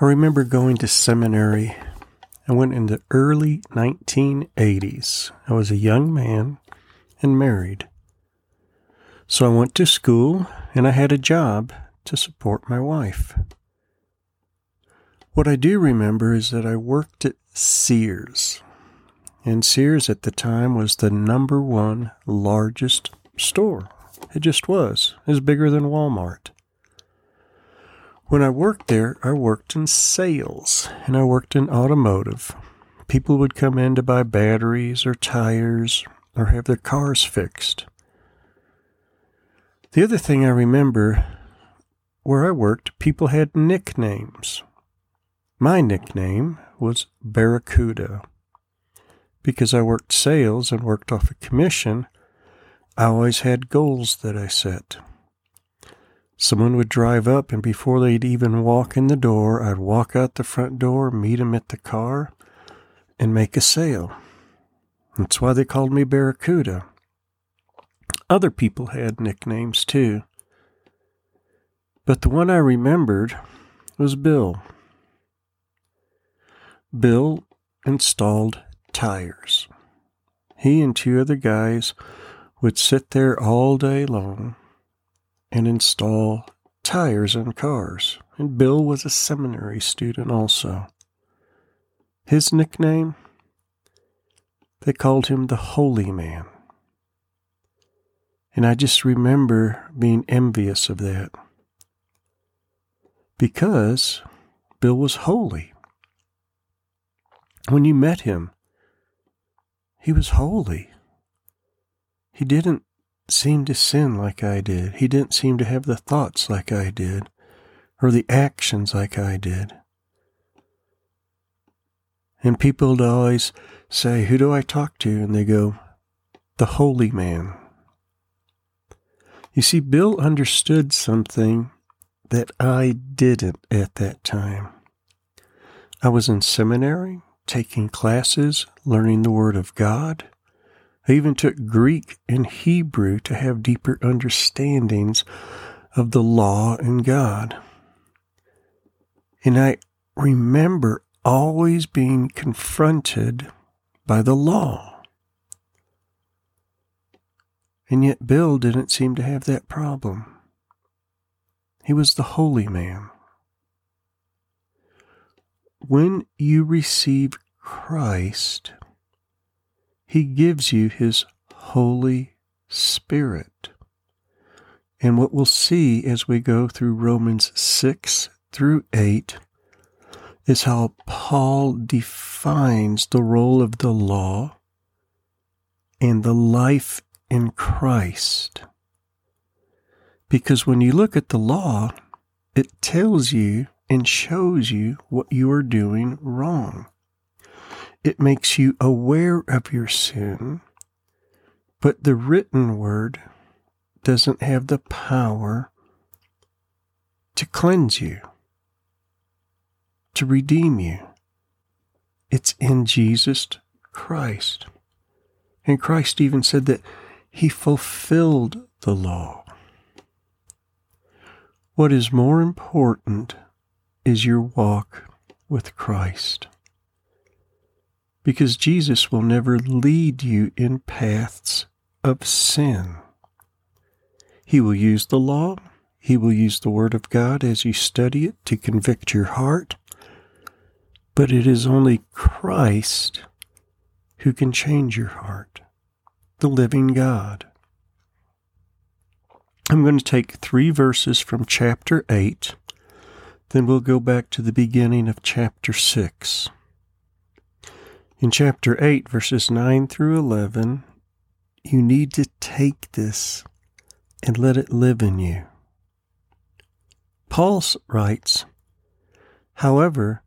I remember going to seminary. I went in the early 1980s. I was a young man and married. So I went to school and I had a job to support my wife. What I do remember is that I worked at Sears. And Sears at the time was the number one largest store. It just was. It was bigger than Walmart. When I worked there, I worked in sales and I worked in automotive. People would come in to buy batteries or tires or have their cars fixed. The other thing I remember where I worked, people had nicknames. My nickname was Barracuda. Because I worked sales and worked off a commission, I always had goals that I set. Someone would drive up, and before they'd even walk in the door, I'd walk out the front door, meet them at the car, and make a sale. That's why they called me Barracuda. Other people had nicknames too. But the one I remembered was Bill. Bill installed tires. He and two other guys would sit there all day long and install tires on cars. And Bill was a seminary student also. His nickname? They called him the Holy Man. And I just remember being envious of that. Because Bill was holy. When you met him, he was holy. He didn't seem to sin like I did. He didn't seem to have the thoughts like I did, or the actions like I did. And people would always say, Who do I talk to? And they go, The holy man. You see, Bill understood something that I didn't at that time. I was in seminary, taking classes, learning the Word of God. I even took Greek and Hebrew to have deeper understandings of the law and God. And I remember always being confronted by the law. And yet Bill didn't seem to have that problem. He was the holy man. When you receive Christ, he gives you His Holy Spirit. And what we'll see as we go through Romans 6 through 8 is how Paul defines the role of the law and the life in Christ. Because when you look at the law, it tells you and shows you what you are doing wrong. It makes you aware of your sin, but the written word doesn't have the power to cleanse you, to redeem you. It's in Jesus Christ. And Christ even said that he fulfilled the law. What is more important is your walk with Christ. Because Jesus will never lead you in paths of sin. He will use the law, He will use the Word of God as you study it to convict your heart, but it is only Christ who can change your heart, the living God. I'm going to take three verses from chapter 8, then we'll go back to the beginning of chapter 6. In chapter 8, verses 9 through 11, you need to take this and let it live in you. Paul writes, However,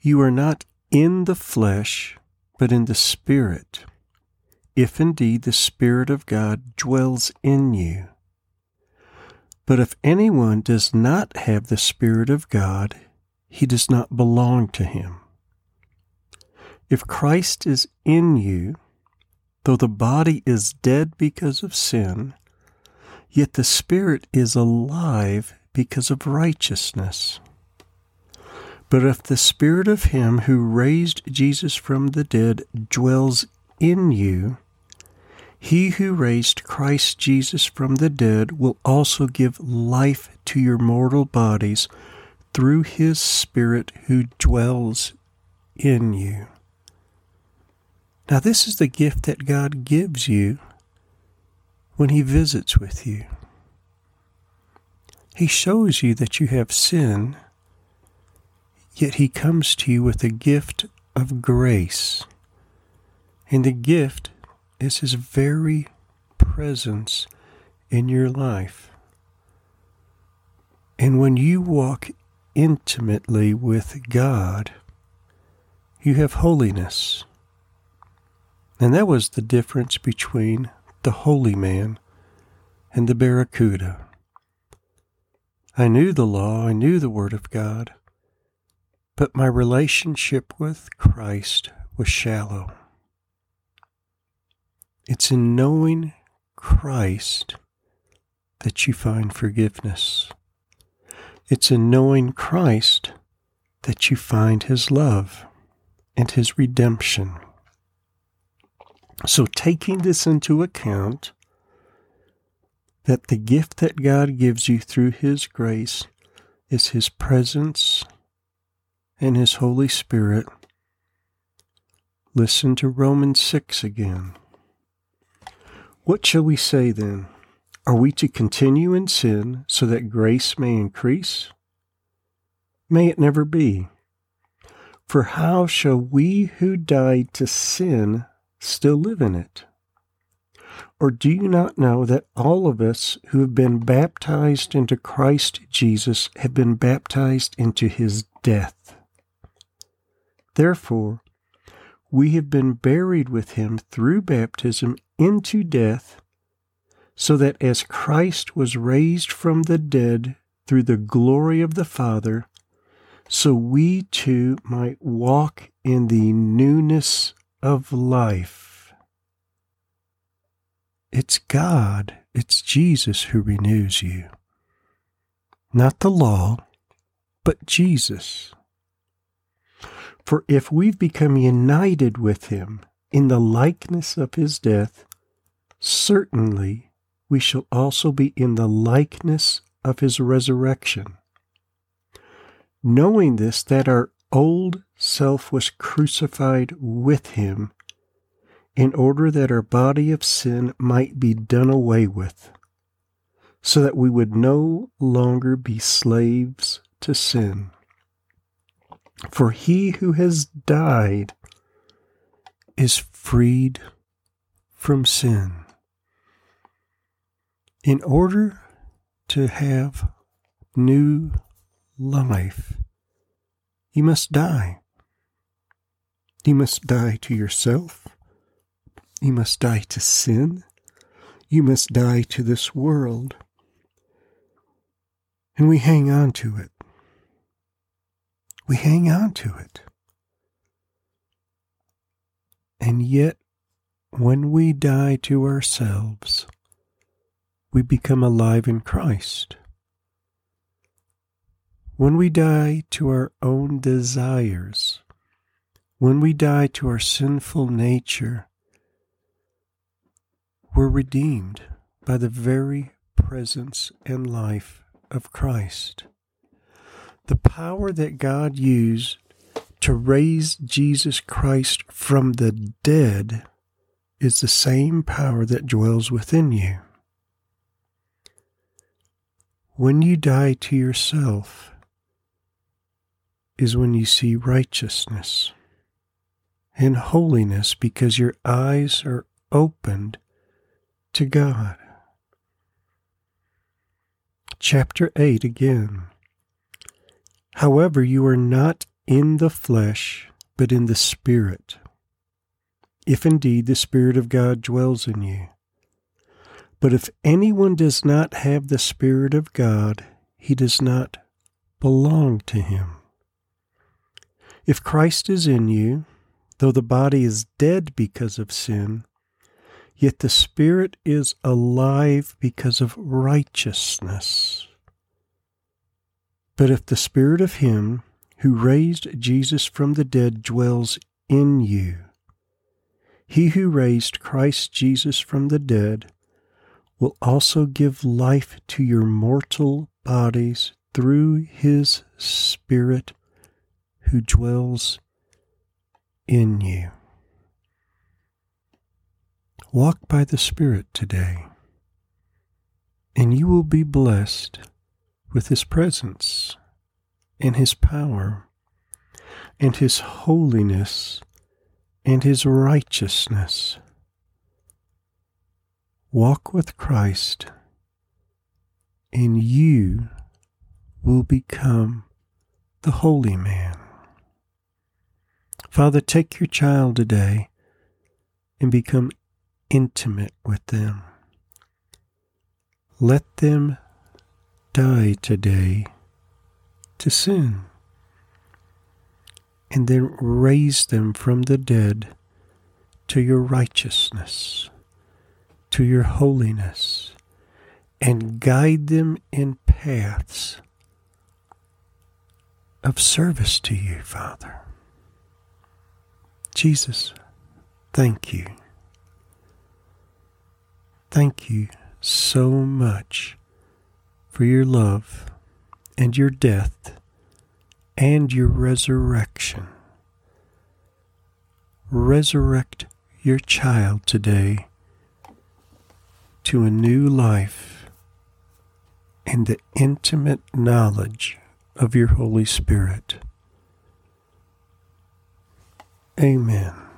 you are not in the flesh, but in the Spirit, if indeed the Spirit of God dwells in you. But if anyone does not have the Spirit of God, he does not belong to him. If Christ is in you, though the body is dead because of sin, yet the Spirit is alive because of righteousness. But if the Spirit of Him who raised Jesus from the dead dwells in you, he who raised Christ Jesus from the dead will also give life to your mortal bodies through his Spirit who dwells in you. Now, this is the gift that God gives you when he visits with you. He shows you that you have sin, yet he comes to you with a gift of grace. And the gift is His very presence in your life. And when you walk intimately with God, you have holiness. And that was the difference between the holy man and the barracuda. I knew the law, I knew the Word of God, but my relationship with Christ was shallow. It's in knowing Christ that you find forgiveness. It's in knowing Christ that you find His love and His redemption. So, taking this into account, that the gift that God gives you through His grace is His presence and His Holy Spirit, listen to Romans 6 again. What shall we say then? Are we to continue in sin so that grace may increase? May it never be. For how shall we who died to sin still live in it? Or do you not know that all of us who have been baptized into Christ Jesus have been baptized into his death? Therefore, we have been buried with him through baptism into death, so that as Christ was raised from the dead through the glory of the Father, so we too might walk in the newness of life. It's God, it's Jesus who renews you. Not the law, but Jesus. For if we've become united with him in the likeness of his death, certainly we shall also be in the likeness of his resurrection. Knowing this, that our old self was crucified with him, in order that our body of sin might be done away with, so that we would no longer be slaves to sin. For he who has died is freed from sin. In order to have new life, you must die. You must die to yourself. You must die to sin. You must die to this world. And we hang on to it. We hang on to it. And yet, when we die to ourselves, we become alive in Christ. When we die to our own desires, when we die to our sinful nature, we're redeemed by the very presence and life of Christ. The power that God used to raise Jesus Christ from the dead is the same power that dwells within you. When you die to yourself, is when you see righteousness and holiness because your eyes are opened to God. Chapter 8 again. However, you are not in the flesh, but in the Spirit, if indeed the Spirit of God dwells in you. But if anyone does not have the Spirit of God, he does not belong to him. If Christ is in you, though the body is dead because of sin, yet the Spirit is alive because of righteousness. But if the Spirit of Him who raised Jesus from the dead dwells in you. He who raised Christ Jesus from the dead will also give life to your mortal bodies through his Spirit who dwells in you. Walk by the Spirit today, and you will be blessed with His presence and His power and His holiness and His righteousness. Walk with Christ, and you will become the holy man. Father, take your child today and become intimate with them. Let them die today to sin and then raise them from the dead to your righteousness, to your holiness, and guide them in paths of service to you, Father. Jesus, thank you. Thank you so much for your love and your death and your resurrection. Resurrect your child today to a new life in the intimate knowledge of your Holy Spirit. Amen.